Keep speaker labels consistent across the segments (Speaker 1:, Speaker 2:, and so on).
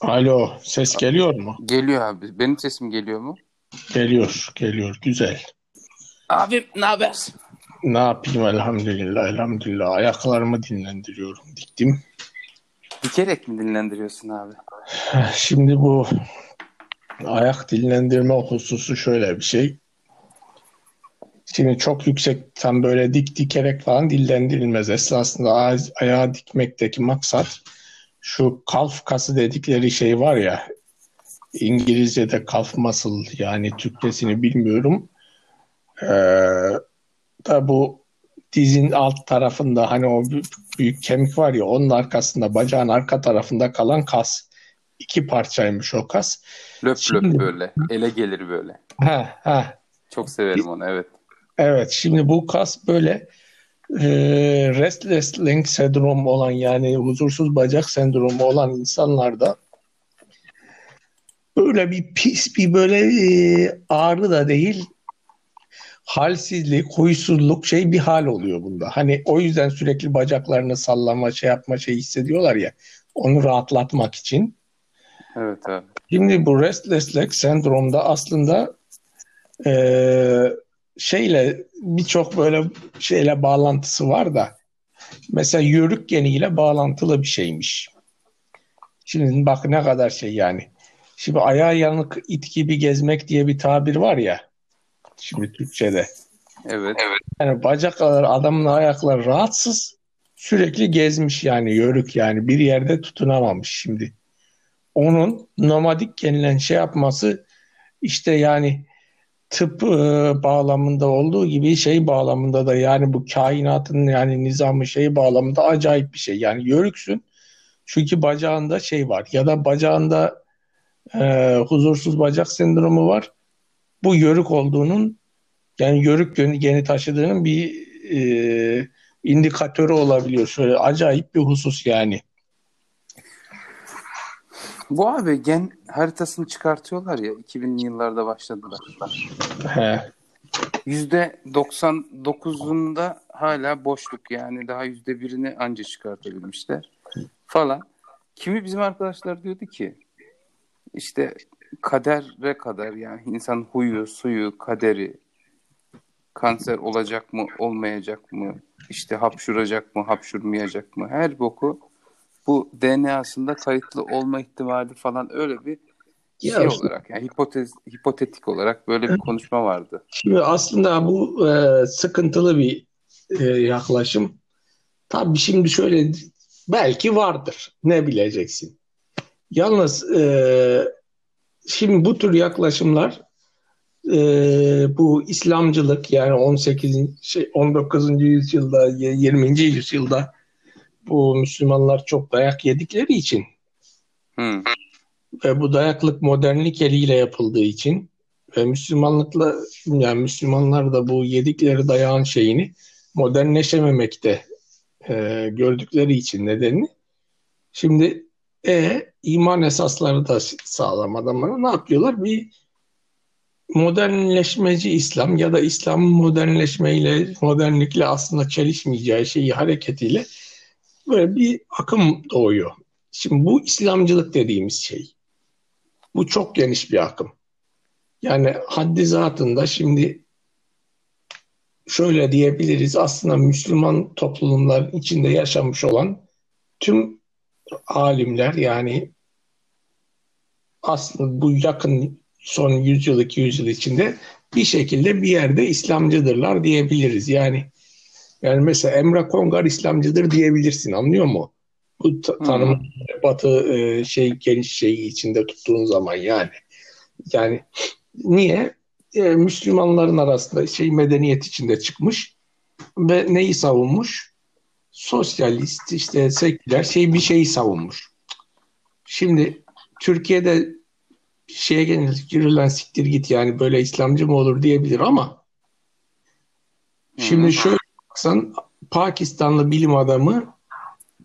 Speaker 1: Alo, ses geliyor mu?
Speaker 2: Geliyor abi. Benim sesim geliyor mu?
Speaker 1: Geliyor, geliyor. Güzel.
Speaker 2: Abim ne haber?
Speaker 1: Ne yapayım elhamdülillah, elhamdülillah. Ayaklarımı dinlendiriyorum, diktim.
Speaker 2: Dikerek mi dinlendiriyorsun abi?
Speaker 1: Şimdi bu ayak dinlendirme hususu şöyle bir şey. Şimdi çok yüksek tam böyle dik dikerek falan dillendirilmez. Esasında ay- ayağı dikmekteki maksat şu kalf kası dedikleri şey var ya İngilizce'de kalf muscle yani Türkçesini bilmiyorum. Ee, da bu dizin alt tarafında hani o büyük, büyük kemik var ya onun arkasında bacağın arka tarafında kalan kas. İki parçaymış o kas.
Speaker 2: Löp
Speaker 1: Şimdi-
Speaker 2: löp böyle. Ele gelir böyle.
Speaker 1: Ha ha
Speaker 2: Çok severim onu evet.
Speaker 1: Evet, şimdi bu kas böyle e, restless leg sendromu olan yani huzursuz bacak sendromu olan insanlarda böyle bir pis bir böyle e, ağrı da değil halsizlik, huysuzluk şey bir hal oluyor bunda. Hani o yüzden sürekli bacaklarını sallama, şey yapma şey hissediyorlar ya onu rahatlatmak için.
Speaker 2: Evet abi.
Speaker 1: Şimdi bu restless leg sendromda aslında eee, şeyle birçok böyle şeyle bağlantısı var da mesela yörük geniyle bağlantılı bir şeymiş. Şimdi bak ne kadar şey yani. Şimdi ayağı yanık it gibi gezmek diye bir tabir var ya. Şimdi Türkçe'de.
Speaker 2: Evet.
Speaker 1: Yani bacaklar adamın ayakları rahatsız sürekli gezmiş yani yörük yani bir yerde tutunamamış şimdi. Onun nomadik denilen şey yapması işte yani tıp e, bağlamında olduğu gibi şey bağlamında da yani bu kainatın yani nizamı şey bağlamında acayip bir şey. Yani yörüksün çünkü bacağında şey var ya da bacağında e, huzursuz bacak sendromu var. Bu yörük olduğunun yani yörük geni taşıdığının bir e, indikatörü olabiliyor. Şöyle acayip bir husus yani.
Speaker 2: Bu abi gen haritasını çıkartıyorlar ya 2000'li yıllarda başladılar.
Speaker 1: He.
Speaker 2: %99'unda hala boşluk yani daha %1'ini anca çıkartabilmişler falan. Kimi bizim arkadaşlar diyordu ki işte kadere kadar yani insan huyu, suyu, kaderi kanser olacak mı, olmayacak mı, işte hapşuracak mı, hapşurmayacak mı her boku bu DNA'sında kayıtlı olma ihtimali falan öyle bir
Speaker 1: Ya
Speaker 2: şey
Speaker 1: işte-
Speaker 2: olarak yani hipotez hipotetik olarak böyle bir konuşma vardı.
Speaker 1: Şimdi aslında bu e, sıkıntılı bir e, yaklaşım. Tabii şimdi şöyle belki vardır. Ne bileceksin. Yalnız e, şimdi bu tür yaklaşımlar e, bu İslamcılık yani 18. şey 19. yüzyılda 20. yüzyılda bu Müslümanlar çok dayak yedikleri için
Speaker 2: Hı.
Speaker 1: ve bu dayaklık modernlik eliyle yapıldığı için ve Müslümanlıkla yani Müslümanlar da bu yedikleri dayağın şeyini modernleşememekte e, gördükleri için nedeni. Şimdi e, iman esasları da sağlam adamlara ne yapıyorlar? Bir modernleşmeci İslam ya da İslam'ın modernleşmeyle, modernlikle aslında çelişmeyeceği şeyi hareketiyle böyle bir akım doğuyor. Şimdi bu İslamcılık dediğimiz şey. Bu çok geniş bir akım. Yani haddi zatında şimdi şöyle diyebiliriz aslında Müslüman toplumların içinde yaşamış olan tüm alimler yani aslında bu yakın son 100 yıl 200 yıl içinde bir şekilde bir yerde İslamcıdırlar diyebiliriz. Yani yani mesela Emre Kongar İslamcıdır diyebilirsin anlıyor mu? Bu ta- tanım batı e, şey geniş şeyi içinde tuttuğun zaman yani. Yani niye? E, Müslümanların arasında şey medeniyet içinde çıkmış ve neyi savunmuş? Sosyalist işte seküler şey bir şeyi savunmuş. Şimdi Türkiye'de şeye gelinir yürülen siktir git yani böyle İslamcı mı olur diyebilir ama şimdi şöyle baksan Pakistanlı bilim adamı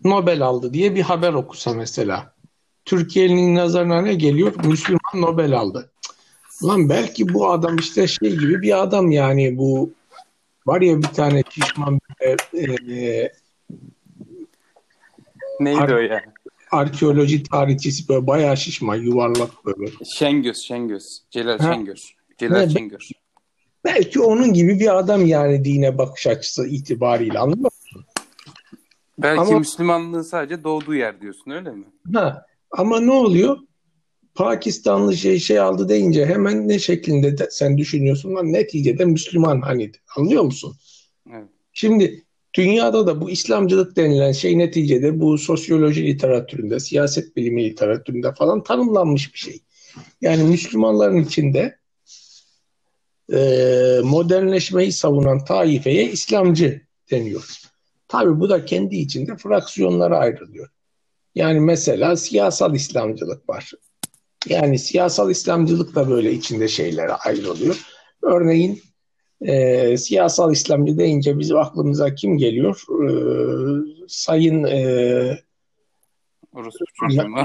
Speaker 1: Nobel aldı diye bir haber okusa mesela. Türkiye'nin nazarına ne geliyor? Müslüman Nobel aldı. Lan belki bu adam işte şey gibi bir adam yani bu var ya bir tane şişman böyle, e,
Speaker 2: Neydi
Speaker 1: Har-
Speaker 2: o ya?
Speaker 1: arkeoloji tarihçisi böyle bayağı şişman yuvarlak böyle.
Speaker 2: Şengöz, Şengöz. Celal
Speaker 1: Ha.
Speaker 2: Şengöz. Celal
Speaker 1: Ne,
Speaker 2: Şengöz.
Speaker 1: Belki onun gibi bir adam yani dine bakış açısı itibariyle anladın mı?
Speaker 2: Belki
Speaker 1: Ama-
Speaker 2: Müslümanlığın sadece doğduğu yer diyorsun öyle mi?
Speaker 1: Ha. Ama ne oluyor? Pakistanlı şey şey aldı deyince hemen ne şeklinde de sen düşünüyorsun lan neticede Müslüman hani anlıyor musun?
Speaker 2: Evet.
Speaker 1: Şimdi dünyada da bu İslamcılık denilen şey neticede bu sosyoloji literatüründe, siyaset bilimi literatüründe falan tanımlanmış bir şey. Yani Müslümanların içinde e, modernleşmeyi savunan taifeye İslamcı deniyor. Tabii bu da kendi içinde fraksiyonlara ayrılıyor. Yani mesela siyasal İslamcılık var. Yani siyasal İslamcılık da böyle içinde şeylere ayrılıyor. Örneğin e, siyasal İslamcı deyince bizim aklımıza kim geliyor? E, sayın e,
Speaker 2: çocuğu mu?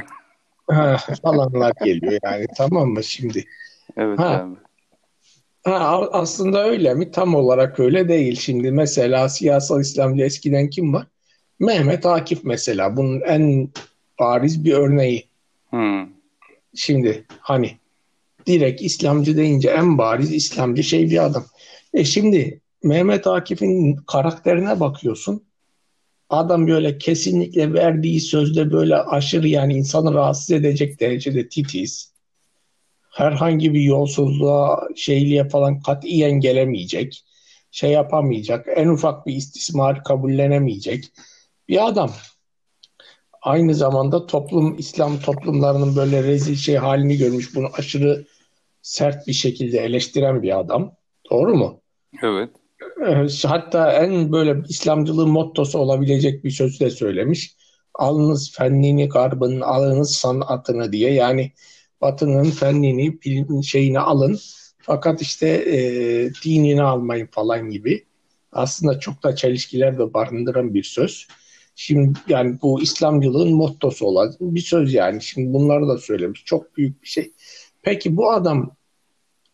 Speaker 1: ha, falanlar geliyor yani tamam mı şimdi?
Speaker 2: Evet
Speaker 1: Ha.
Speaker 2: abi.
Speaker 1: Ha, aslında öyle mi? Tam olarak öyle değil. Şimdi mesela siyasal İslamcı eskiden kim var? Mehmet Akif mesela. Bunun en bariz bir örneği.
Speaker 2: Hmm.
Speaker 1: Şimdi hani direkt İslamcı deyince en bariz İslamcı şey bir adam. E şimdi Mehmet Akif'in karakterine bakıyorsun. Adam böyle kesinlikle verdiği sözde böyle aşırı yani insanı rahatsız edecek derecede titiz. Herhangi bir yolsuzluğa, şeyliğe falan katiyen gelemeyecek. Şey yapamayacak. En ufak bir istismar kabullenemeyecek bir adam. Aynı zamanda toplum, İslam toplumlarının böyle rezil şey halini görmüş. Bunu aşırı sert bir şekilde eleştiren bir adam. Doğru mu?
Speaker 2: Evet.
Speaker 1: Hatta en böyle İslamcılığın mottosu olabilecek bir söz de söylemiş. Alınız fennini garbın, alınız sanatını diye. Yani batının fennini, şeyini alın. Fakat işte e, dinini almayın falan gibi. Aslında çok da çelişkiler de barındıran bir söz. Şimdi yani bu İslamcılığın mottosu olan bir söz yani. Şimdi bunları da söylemiş. Çok büyük bir şey. Peki bu adam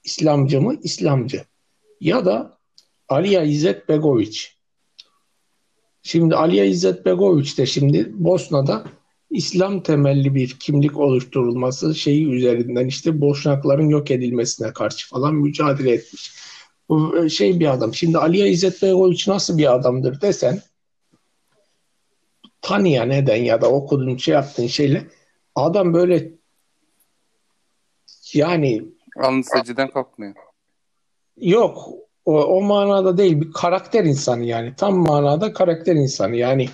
Speaker 1: İslamcı mı? İslamcı. Ya da Aliya İzzet Begoviç. Şimdi Aliya İzzet Begoviç de şimdi Bosna'da İslam temelli bir kimlik oluşturulması şeyi üzerinden işte Boşnakların yok edilmesine karşı falan mücadele etmiş. Bu şey bir adam. Şimdi Aliya İzzet Begoviç nasıl bir adamdır desen tanıyan neden ya da okuduğun şey yaptığın şeyle adam böyle yani
Speaker 2: Alnı secdeden kalkmıyor.
Speaker 1: Yok o, o manada değil bir karakter insanı yani tam manada karakter insanı yani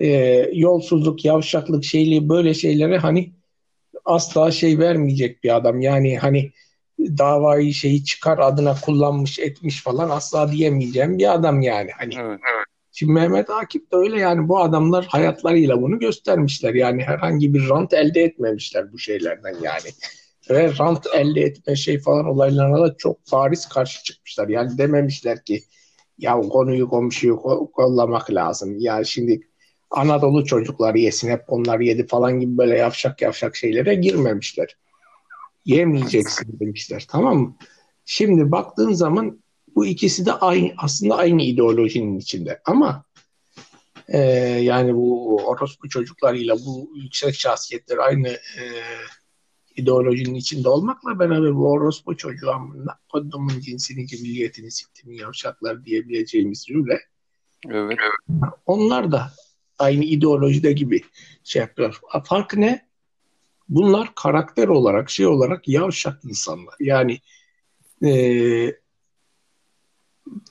Speaker 1: e, yolsuzluk, yavşaklık şeyliği böyle şeylere hani asla şey vermeyecek bir adam yani hani davayı şeyi çıkar adına kullanmış etmiş falan asla diyemeyeceğim bir adam yani hani
Speaker 2: Evet.
Speaker 1: şimdi Mehmet Akif de öyle yani bu adamlar hayatlarıyla bunu göstermişler yani herhangi bir rant elde etmemişler bu şeylerden yani ve rant elde etme şey falan olaylarına da çok bariz karşı çıkmışlar. Yani dememişler ki ya konuyu komşuyu ko- kollamak lazım. Ya şimdi Anadolu çocukları yesin hep onlar yedi falan gibi böyle yavşak yavşak şeylere girmemişler. Yemeyeceksin demişler tamam mı? Şimdi baktığın zaman bu ikisi de aynı aslında aynı ideolojinin içinde ama e, yani bu orospu çocuklarıyla bu yüksek şahsiyetler aynı e, ideolojinin içinde olmakla beraber bu orospu çocuğu amına kodumun cinsini ki milliyetini siktimin yavşaklar diyebileceğimiz cümle
Speaker 2: Evet.
Speaker 1: onlar da aynı ideolojide gibi şey yapıyor. Fark ne? Bunlar karakter olarak şey olarak yavşak insanlar. Yani eee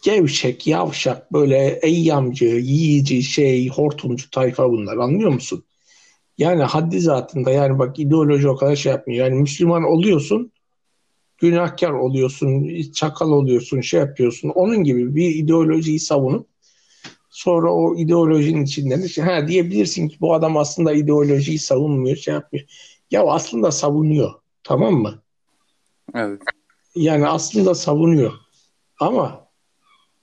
Speaker 1: gevşek, yavşak, böyle eyyamcı, yiyici, şey, hortumcu tayfa bunlar. Anlıyor musun? Yani haddi zatında yani bak ideoloji o kadar şey yapmıyor. Yani Müslüman oluyorsun, günahkar oluyorsun, çakal oluyorsun, şey yapıyorsun. Onun gibi bir ideolojiyi savunup sonra o ideolojinin içinden de şey, ha diyebilirsin ki bu adam aslında ideolojiyi savunmuyor, şey yapmıyor. Ya aslında savunuyor. Tamam mı?
Speaker 2: Evet.
Speaker 1: Yani aslında savunuyor. Ama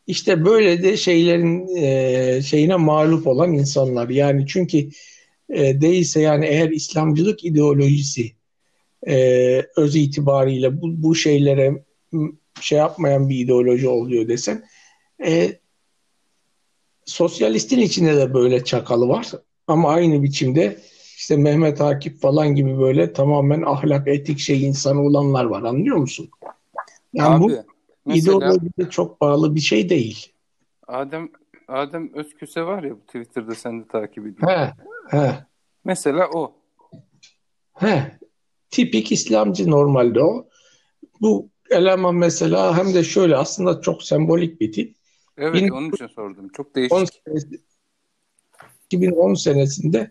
Speaker 1: işte böyle de şeylerin e, şeyine mağlup olan insanlar. Yani çünkü e, değilse yani eğer İslamcılık ideolojisi e, öz itibariyle bu, bu şeylere şey yapmayan bir ideoloji oluyor desen e, sosyalistin içinde de böyle çakalı var ama aynı biçimde işte Mehmet Akif falan gibi böyle tamamen ahlak, etik şey insanı olanlar var anlıyor musun? Yani
Speaker 2: Abi
Speaker 1: bu
Speaker 2: mesela
Speaker 1: ideolojiye çok bağlı bir şey değil.
Speaker 2: Adem Adem Özküse var ya bu Twitter'da sen de takip ediyorsun.
Speaker 1: He, he,
Speaker 2: Mesela o.
Speaker 1: he. Tipik İslamcı normalde o. Bu eleman mesela hem de şöyle aslında çok sembolik bir tip.
Speaker 2: Evet
Speaker 1: Bin-
Speaker 2: onun için sordum. Çok
Speaker 1: 10
Speaker 2: değişik.
Speaker 1: senesi- 2010 senesinde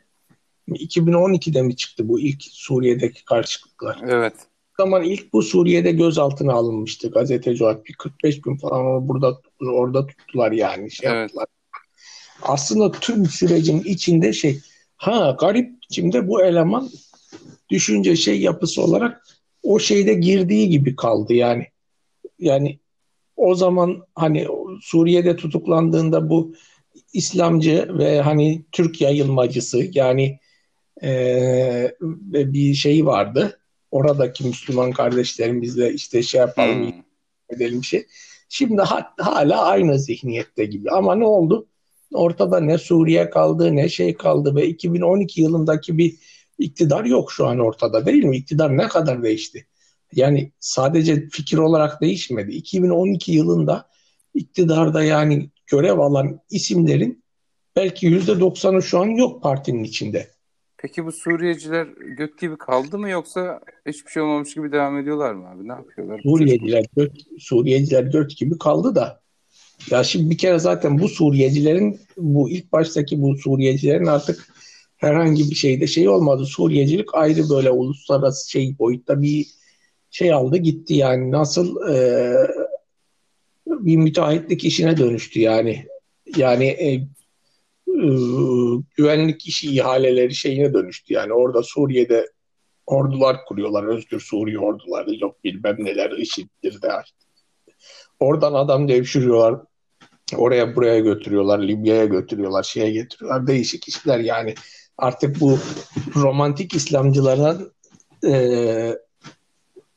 Speaker 1: 2012'de mi çıktı bu ilk Suriye'deki karışıklıklar?
Speaker 2: Evet.
Speaker 1: O zaman ilk bu Suriye'de gözaltına alınmıştı gazeteci olarak. Bir 45 gün falan onu burada orada tuttular yani şey
Speaker 2: Evet.
Speaker 1: yaptılar. Aslında tüm sürecin içinde şey ha garip biçimde bu eleman düşünce şey yapısı olarak o şeyde girdiği gibi kaldı yani. Yani o zaman hani Suriye'de tutuklandığında bu İslamcı ve hani Türk yayılmacısı yani ve bir şey vardı. Oradaki Müslüman kardeşlerimizle işte şey yapalım,
Speaker 2: Hmm.
Speaker 1: edelim şey. Şimdi ha- hala aynı zihniyette gibi. Ama ne oldu? Ortada ne Suriye kaldı ne şey kaldı ve 2012 yılındaki bir iktidar yok şu an ortada değil mi? İktidar ne kadar değişti? Yani sadece fikir olarak değişmedi. 2012 yılında iktidarda yani görev alan isimlerin belki %90'ı şu an yok partinin içinde.
Speaker 2: Peki bu Suriyeciler göt gibi kaldı mı yoksa hiçbir şey olmamış gibi devam ediyorlar mı abi? Ne yapıyorlar?
Speaker 1: Suriyeciler göt, Suriyeciler göt gibi kaldı da. Ya şimdi bir kere zaten bu Suriyecilerin bu ilk baştaki bu Suriyecilerin artık herhangi bir şeyde şey olmadı. Suriyecilik ayrı böyle uluslararası şey boyutta bir şey aldı gitti yani nasıl e, bir müteahhitlik işine dönüştü yani. Yani e, e, güvenlik işi ihaleleri şeyine dönüştü yani orada Suriye'de ordular kuruyorlar. Özgür Suriye orduları yok bilmem neler IŞİD'dir de. Oradan adam devşiriyorlar. Oraya buraya götürüyorlar. Libya'ya götürüyorlar. Şeye getiriyorlar. Değişik işler yani. Artık bu romantik İslamcıların e,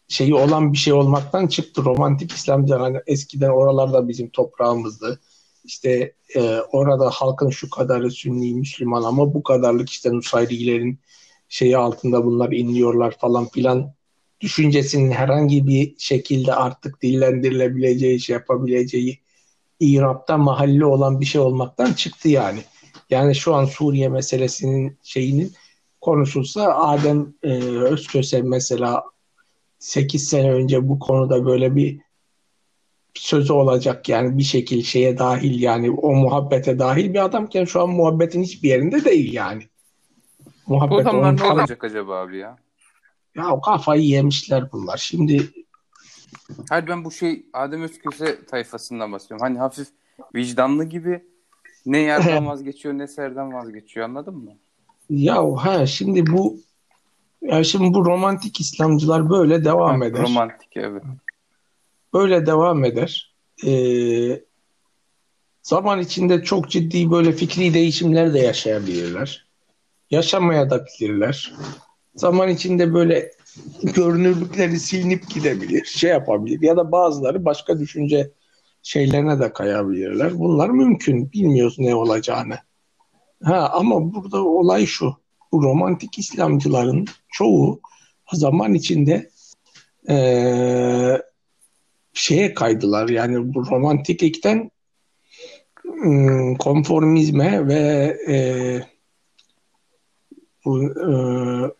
Speaker 1: şeyi olan bir şey olmaktan çıktı. Romantik İslamcılar hani eskiden oralarda bizim toprağımızdı. İşte e, orada halkın şu kadarı Sünni Müslüman ama bu kadarlık işte Nusayrilerin şeyi altında bunlar inliyorlar falan filan düşüncesinin herhangi bir şekilde artık dillendirilebileceği, şey yapabileceği İrab'da mahalli olan bir şey olmaktan çıktı yani. Yani şu an Suriye meselesinin şeyinin konuşulsa Adem e, Özköse mesela 8 sene önce bu konuda böyle bir sözü olacak yani bir şekil şeye dahil yani o muhabbete dahil bir adamken şu an muhabbetin hiçbir yerinde değil yani. Muhabbet
Speaker 2: adamlar ne
Speaker 1: onun-
Speaker 2: olacak acaba abi ya?
Speaker 1: Ya o kafayı yemişler bunlar. Şimdi
Speaker 2: Hayır ben bu şey Adem Özküse tayfasından bahsediyorum. Hani hafif vicdanlı gibi ne yerden vazgeçiyor ne serden vazgeçiyor anladın mı?
Speaker 1: ya ha şimdi bu ya şimdi bu romantik İslamcılar böyle devam eder.
Speaker 2: Romantik evet.
Speaker 1: Böyle devam eder. Ee, zaman içinde çok ciddi böyle fikri değişimler de yaşayabilirler. Yaşamaya da bilirler. Zaman içinde böyle görünürlükleri silinip gidebilir, şey yapabilir ya da bazıları başka düşünce şeylerine de kayabilirler. Bunlar mümkün. Bilmiyoruz ne olacağını. Ha, ama burada olay şu. Romantik İslamcıların çoğu zaman içinde eee, şeye kaydılar. Yani bu romantiklikten ım, konformizme ve eee, bu eee,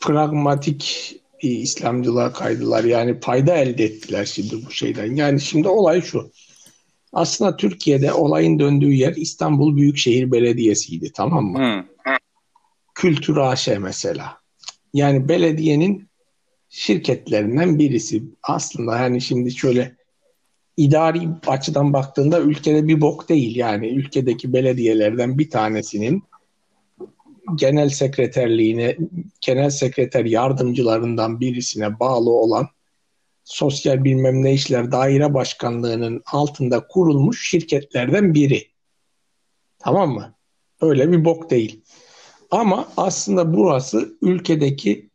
Speaker 1: pragmatik İslamcılığa kaydılar. Yani payda elde ettiler şimdi bu şeyden. Yani şimdi olay şu. Aslında Türkiye'de olayın döndüğü yer İstanbul Büyükşehir Belediyesi'ydi tamam mı?
Speaker 2: Hı.
Speaker 1: Kültür AŞ mesela. Yani belediyenin şirketlerinden birisi. Aslında yani şimdi şöyle idari açıdan baktığında ülkede bir bok değil. Yani ülkedeki belediyelerden bir tanesinin genel sekreterliğine, genel sekreter yardımcılarından birisine bağlı olan sosyal bilmem ne işler daire başkanlığının altında kurulmuş şirketlerden biri. Tamam mı? Öyle bir bok değil. Ama aslında burası ülkedeki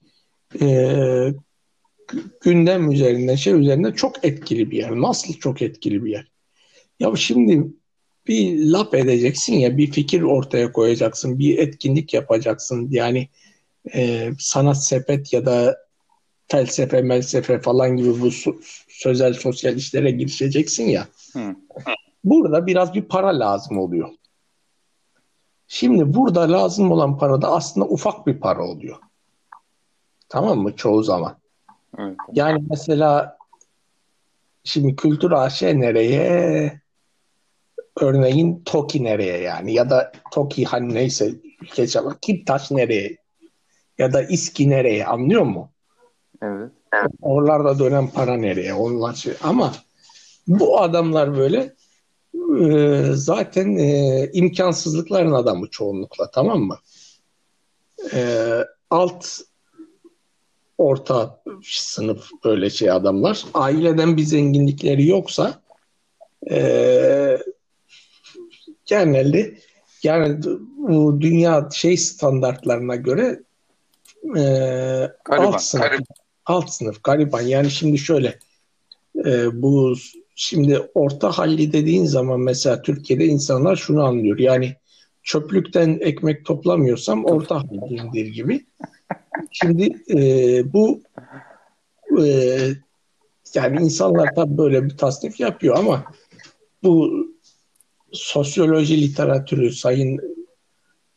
Speaker 1: e, gündem üzerinden şey üzerinde çok etkili bir yer. Nasıl çok etkili bir yer? Ya şimdi bir laf edeceksin ya bir fikir ortaya koyacaksın bir etkinlik yapacaksın yani e, sanat sepet ya da felsefe melsefe falan gibi bu sözel sosyal işlere girişeceksin ya Hı. burada biraz bir para lazım oluyor. Şimdi burada lazım olan para da aslında ufak bir para oluyor. Tamam mı? Çoğu zaman. Evet. Yani mesela şimdi kültür AŞ nereye? Örneğin TOKİ nereye yani? Ya da TOKİ hani neyse ülke. Kiptaş nereye? Ya da İSKİ nereye? Anlıyor mu?
Speaker 2: Evet.
Speaker 1: Oralarda dönen para nereye? Onlar şey. Ama bu adamlar böyle e, zaten e, imkansızlıkların adamı çoğunlukla tamam mı? E, alt orta sınıf böyle şey adamlar. Aileden bir zenginlikleri yoksa e, genelde yani bu dünya şey standartlarına göre e, alt sınıf garip. Alt sınıf gariban yani şimdi şöyle e, bu şimdi orta halli dediğin zaman mesela Türkiye'de insanlar şunu anlıyor yani çöplükten ekmek toplamıyorsam orta hallidir gibi. Şimdi e, bu e, yani insanlar tabii böyle bir tasnif yapıyor ama bu sosyoloji literatürü Sayın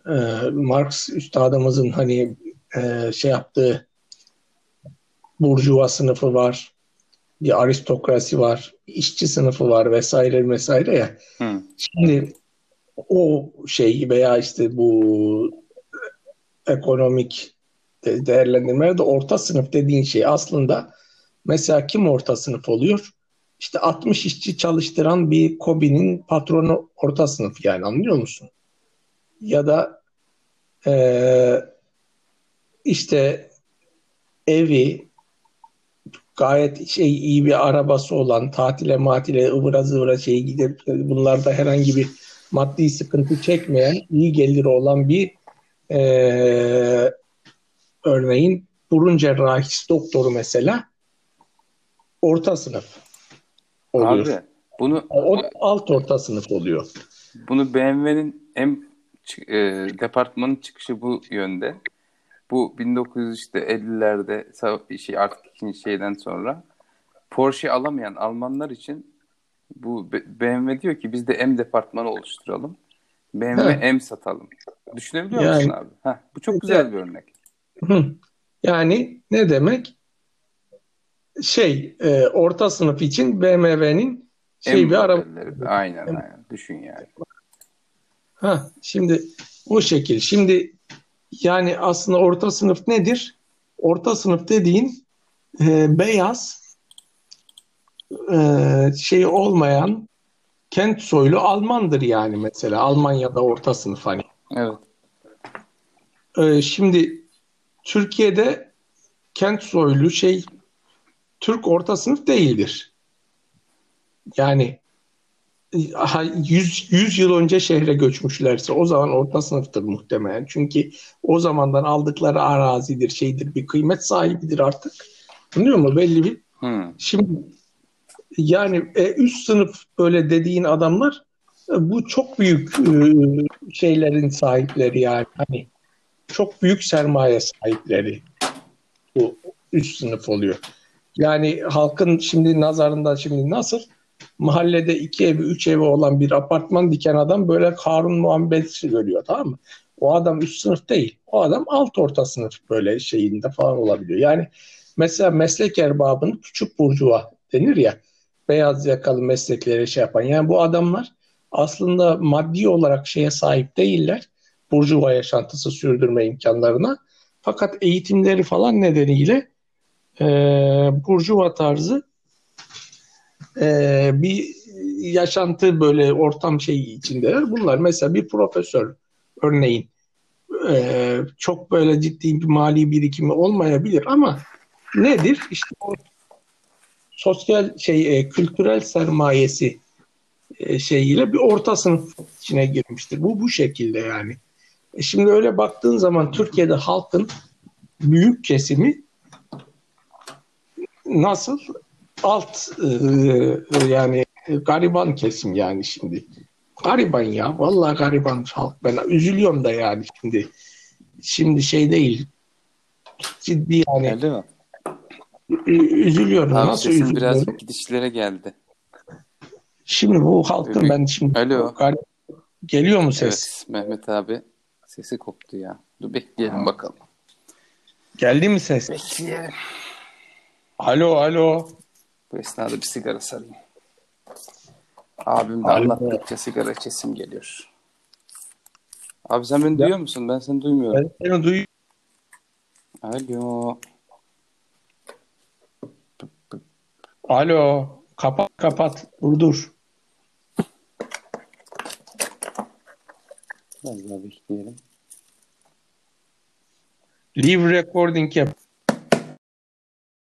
Speaker 1: e, Marx üstadımızın hani e, şey yaptığı burjuva sınıfı var, bir aristokrasi var, işçi sınıfı var vesaire vesaire ya. Hı. Şimdi o şey veya işte bu ekonomik değerlendirmelerde orta sınıf dediğin şey aslında mesela kim orta sınıf oluyor? İşte 60 işçi çalıştıran bir kobinin patronu orta sınıf yani anlıyor musun? Ya da e, işte evi gayet şey iyi bir arabası olan tatile matile ıvıra zıvıra şey gidip bunlarda herhangi bir maddi sıkıntı çekmeyen iyi geliri olan bir e, örneğin burun cerrahisi doktoru mesela orta sınıf oluyor. Abi bunu o alt orta sınıf oluyor.
Speaker 2: Bunu BMW'nin en e, departmanın çıkışı bu yönde. Bu 1950'lerde şey artık ikinci şeyden sonra Porsche alamayan Almanlar için bu BMW diyor ki biz de M departmanı oluşturalım. BMW Heh. M satalım. Düşünebiliyor yani, musun abi? Heh, bu çok güzel bir örnek.
Speaker 1: Yani ne demek? Şey e, orta sınıf için BMW'nin şey bir araba.
Speaker 2: Aynen aynen. Düşün yani.
Speaker 1: Ha, şimdi o şekil. Şimdi yani aslında orta sınıf nedir? Orta sınıf dediğin e, beyaz e, şey olmayan kent soylu Almandır yani mesela. Almanya'da orta sınıf hani.
Speaker 2: Evet.
Speaker 1: E, şimdi Türkiye'de kent soylu şey Türk orta sınıf değildir. Yani 100, 100 yıl önce şehre göçmüşlerse o zaman orta sınıftır muhtemelen. Çünkü o zamandan aldıkları arazidir, şeydir, bir kıymet sahibidir artık. Anlıyor mu? Belli bir. Hmm. Şimdi yani e, üst sınıf böyle dediğin adamlar e, bu çok büyük e, şeylerin sahipleri yani. Hani çok büyük sermaye sahipleri bu üst sınıf oluyor. Yani halkın şimdi nazarında şimdi nasıl mahallede iki evi, üç evi olan bir apartman diken adam böyle Karun muamelesi görüyor tamam mı? O adam üst sınıf değil. O adam alt orta sınıf böyle şeyinde falan olabiliyor. Yani mesela meslek erbabının küçük burcuva denir ya beyaz yakalı mesleklere şey yapan. Yani bu adamlar aslında maddi olarak şeye sahip değiller. Burjuva yaşantısı sürdürme imkanlarına. Fakat eğitimleri falan nedeniyle e, burjuva tarzı e, bir yaşantı böyle ortam şeyi içindeler. Bunlar mesela bir profesör örneğin e, çok böyle ciddi bir mali birikimi olmayabilir ama nedir? İşte o sosyal şey e, kültürel sermayesi e, şeyiyle bir orta sınıf içine girmiştir. Bu bu şekilde yani. E şimdi öyle baktığın zaman Türkiye'de halkın büyük kesimi nasıl alt e, yani gariban kesim yani şimdi Gariban ya. Vallahi gariban halk. Ben üzülüyorum da yani şimdi. Şimdi şey değil. Ciddi yani.
Speaker 2: Öyle mi?
Speaker 1: Üzülüyorum.
Speaker 2: Abi
Speaker 1: Nasıl üzülüyorum?
Speaker 2: biraz gidişlere geldi.
Speaker 1: Şimdi bu halkın
Speaker 2: Öyle-
Speaker 1: ben şimdi
Speaker 2: Alo.
Speaker 1: Garip- geliyor mu ses?
Speaker 2: Evet Mehmet abi sesi koptu ya. Dur bekleyelim bakalım.
Speaker 1: Geldi mi ses?
Speaker 2: Bekleyelim.
Speaker 1: Alo alo.
Speaker 2: Bu esnada bir sigara sarayım. Abim de
Speaker 1: Alo.
Speaker 2: anlattıkça sigara içesim geliyor. Abi sen beni duyuyor musun? Ben seni duymuyorum.
Speaker 1: Ben seni duyuyorum.
Speaker 2: Alo.
Speaker 1: Alo. Kapat kapat. Dur dur.
Speaker 2: Biraz daha bekleyelim.
Speaker 1: Leave recording yap.